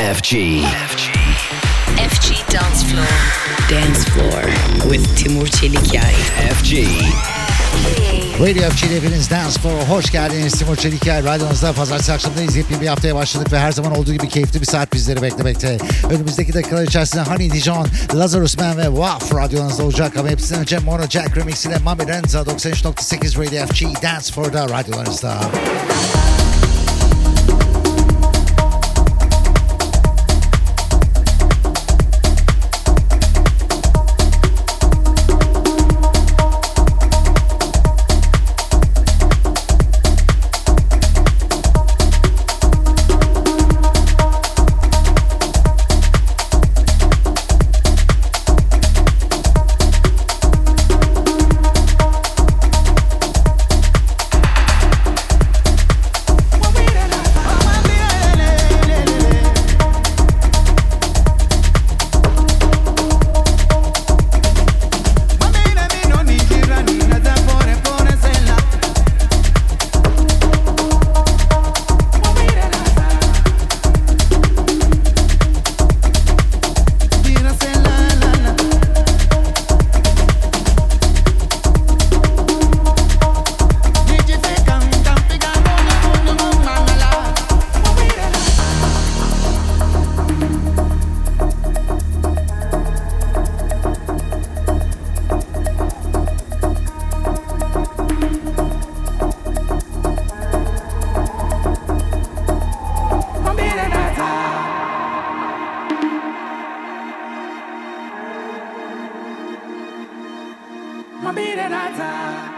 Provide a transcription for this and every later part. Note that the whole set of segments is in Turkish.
FG. FG Dance Floor. Dance Floor with Timur Çelikyay. FG. Radio FG ile hepiniz Dance Floor'a hoş geldiniz. Timur Çelikyay radyonuzda pazartesi akşamındayız. Yepyeni bir haftaya başladık ve her zaman olduğu gibi keyifli bir saat bizleri beklemekte. Önümüzdeki dakikalar içerisinde Honey Dijon, Lazarus Man ve WAF radyonuzda olacak. Ama hepsinden önce Mono Jack Remix ile Mami Renza 93.8 Radio FG Dance Floor'da radyolarınızda. matter.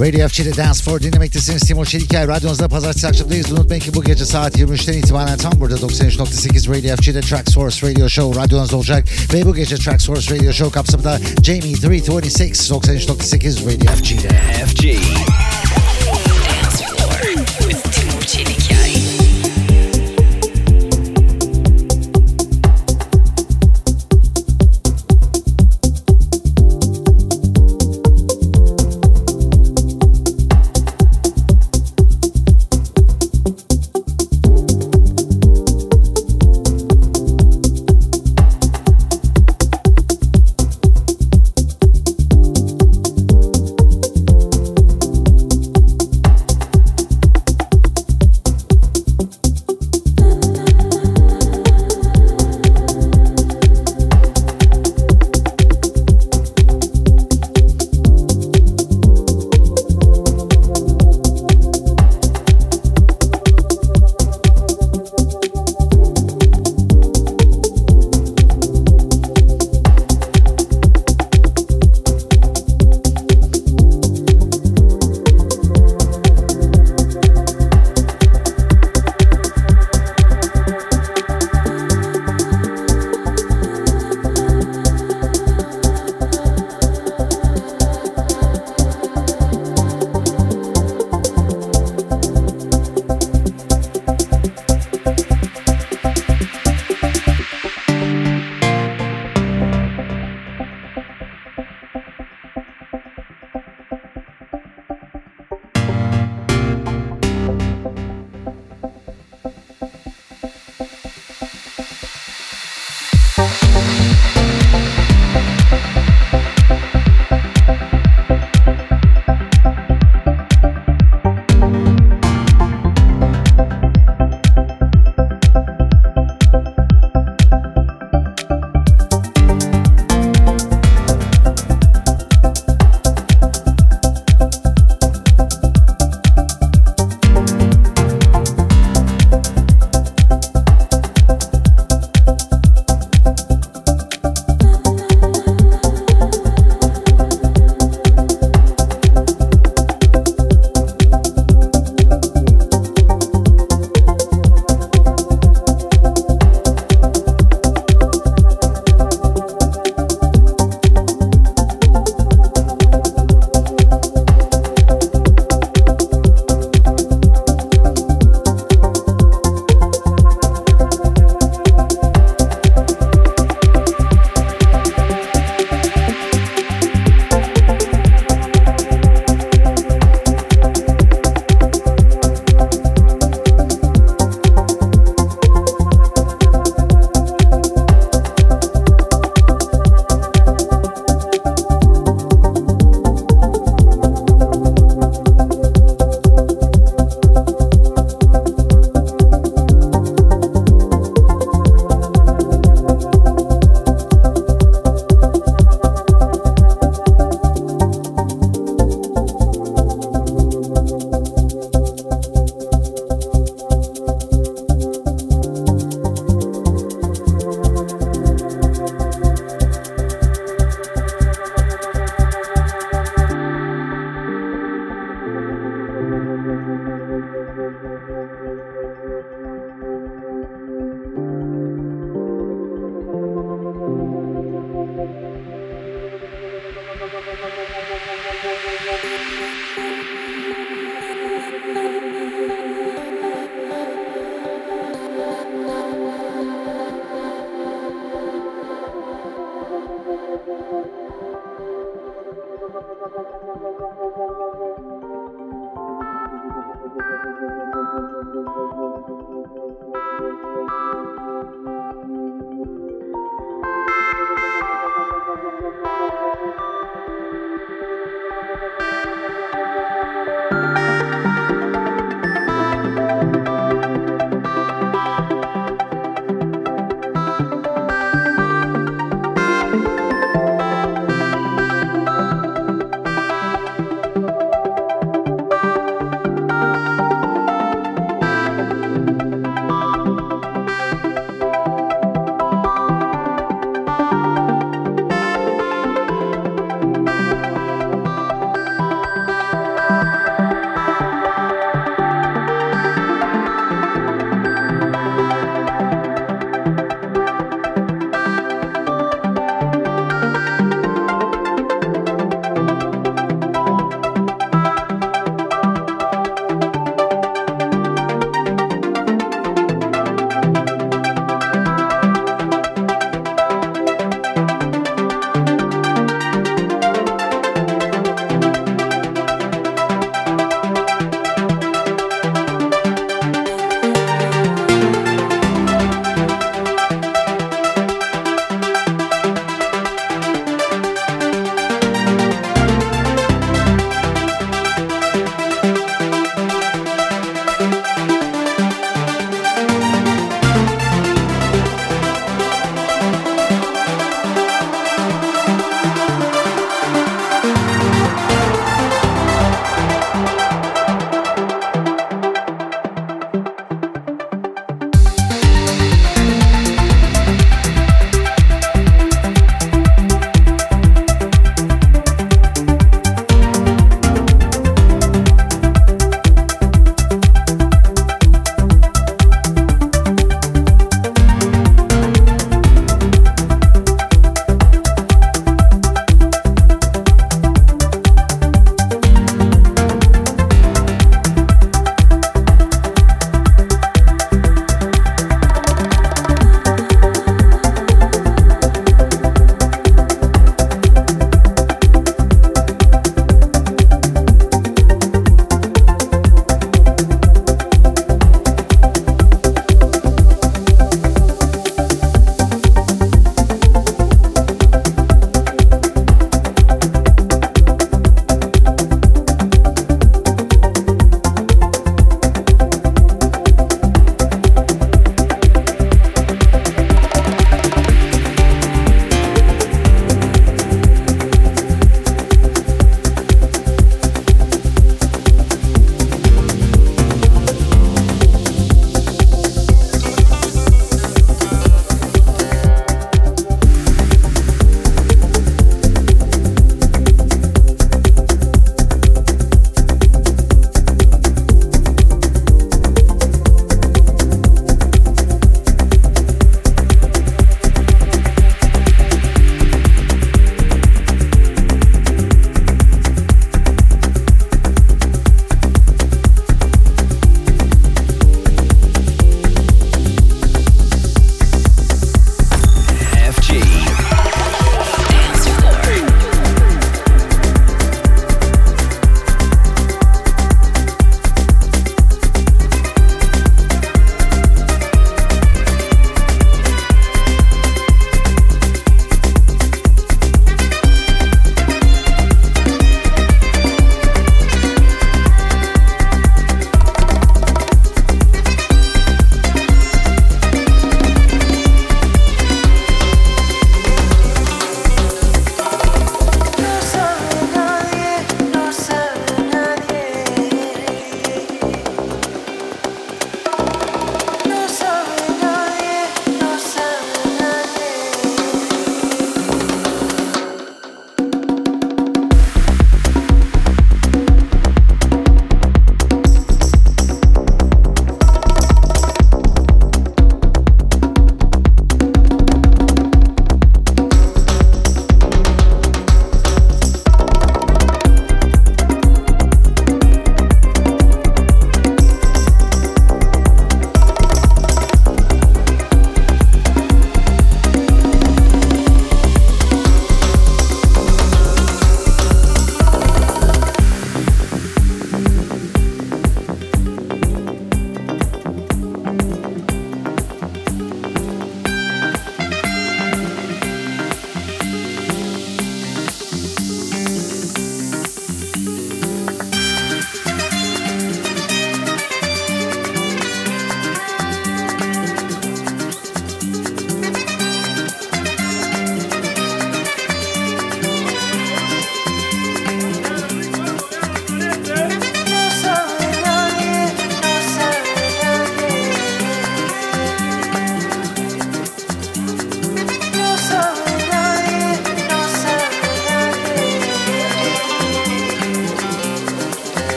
Radio FG'de Dance for dinlemektesiniz. Timur Çeliker radyonuzda pazartesi akşamdayız. Unutmayın ki bu gece saat 23'ten itibaren tam burada 93.8 Radio FG'de Track Source Radio Show radyonuzda olacak. Ve bu gece Track Source Radio Show kapsamında Jamie 326 93.8 Radio FG'de. FG.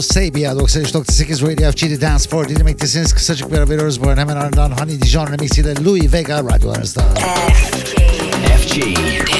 No Sabia 93.8 Radio FG'de Dance Floor dinlemektesiniz. Kısacık bir ara veriyoruz bu arada. Hemen ardından Honey Dijon remixiyle Louis Vega radyolarınızda. FG Dance